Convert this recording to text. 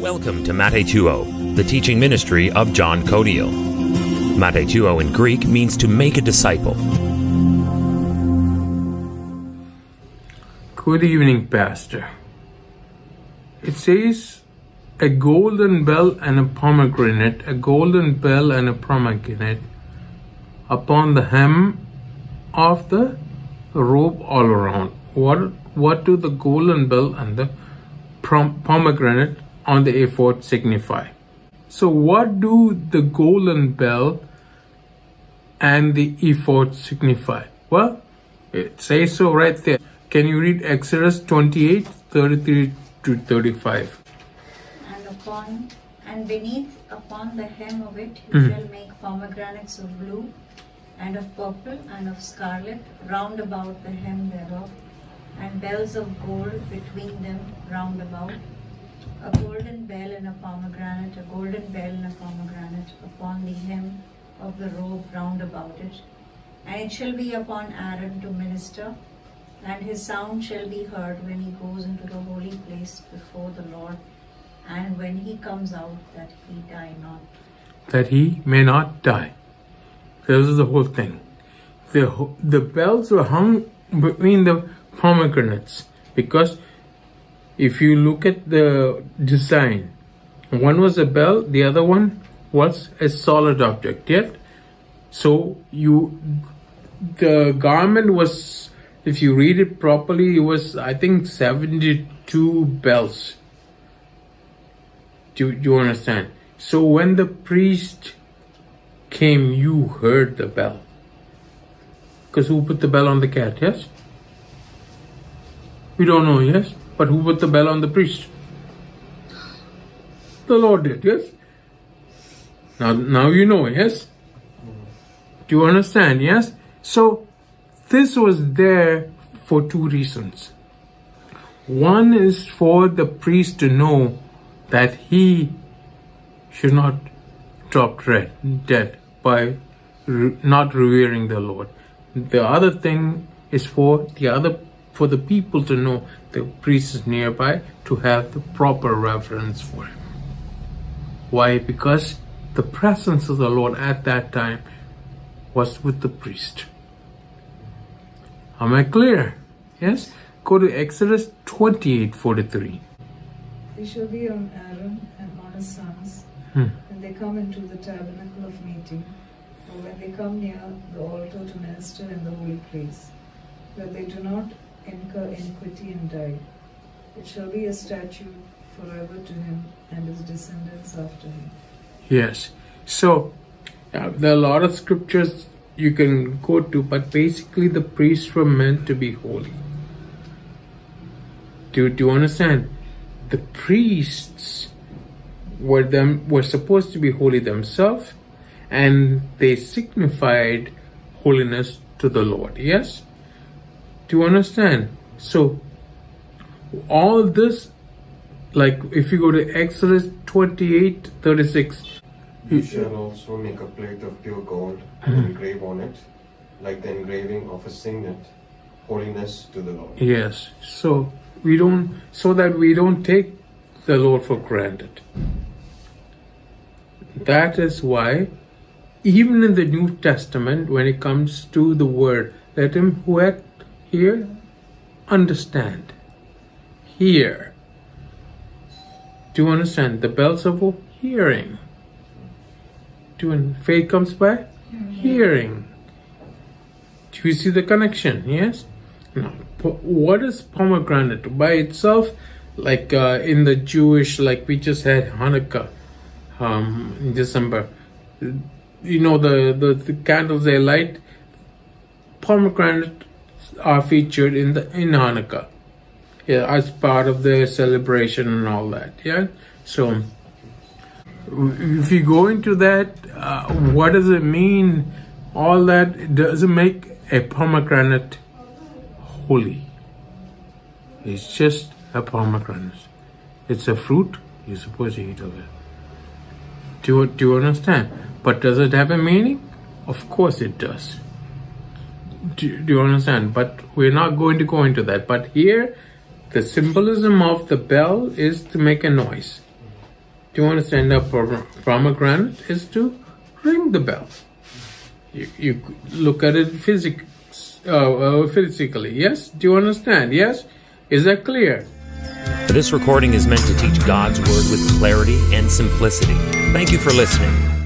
Welcome to Matheteuo, the teaching ministry of John Kodiyil. Matheteuo in Greek means to make a disciple. Good evening, Pastor. It says a golden bell and a pomegranate, a golden bell and a pomegranate upon the hem of the robe all around. What what do the golden bell and the pomegranate on the ephod signify? So what do the golden bell and the ephod signify? Well, it says so right there. Can you read Exodus 28, 33 to 35? and upon and beneath upon the hem of it you Mhm. shall make pomegranates of blue and of purple and of scarlet round about the hem thereof and bells of gold between them round about bell and a pomegranate a golden bell and a pomegranate upon the hem of the robe round about it and it shall be upon Aaron to minister and his sound shall be heard when he goes into the holy place before the Lord and when he comes out that he die not. That he may not die. This is the whole thing. The, the bells were hung between the pomegranates because if you look at the design, one was a bell, the other one was a solid object. Yet, so you, the garment was, if you read it properly, it was I think seventy-two bells. Do, do you understand? So when the priest came, you heard the bell. Because who put the bell on the cat, yes? We don't know, yes? But who put the bell on the priest? The Lord did, yes? Now, now you know, yes? Do you understand, yes? So, this was there for two reasons. One is for the priest to know that he should not drop dead, by re- not revering the Lord. The other thing is for the other for the people to know the priest is nearby to have the proper reverence for him. Why? Because the presence of the Lord at that time was with the priest. Am I clear? Yes? Go to Exodus 28 43. They shall be on Aaron and on his sons Hmm. when they come into the tabernacle of meeting, or when they come near the altar to minister in the holy place, that they do not incur iniquity and die. It shall be a statute forever to him and his descendants after him. Yes. So uh, there are a lot of scriptures you can go to, but basically the priests were meant to be holy. Do, do you understand? The priests were them were supposed to be holy themselves, and they signified holiness to the Lord. Yes. Do you understand? So all this, like if you go to Exodus twenty-eight thirty-six. You shall also make a plate of pure gold and mm-hmm. engrave on it, like the engraving of a signet, holiness to the Lord. Yes. So we don't so that we don't take the Lord for granted. That is why even in the New Testament when it comes to the word, let him who hath hear understand. Hear. Do you understand? The bells of hearing. Do you, faith comes by hearing. Do you see the connection? Yes. Now, what is pomegranate by itself? Like uh, in the Jewish, like we just had Hanukkah um, in December. You know the, the the candles they light. Pomegranate are featured in the in Hanukkah, yeah, as part of the celebration and all that. Yeah. So if you go into that, uh, what does it mean? All that doesn't make a pomegranate holy. It's just a pomegranate. It's a fruit. You're supposed to eat of it. Do do you understand? But does it have a meaning? Of course it does. Do, do you understand? But we're not going to go into that. But here, the symbolism of the bell is to make a noise. Do you understand pom- pomegranate is to ring the bell? You, you look at it physic, uh, uh, physically. Yes? Do you understand? Yes? Is that clear? This recording is meant to teach God's Word with clarity and simplicity. Thank you for listening.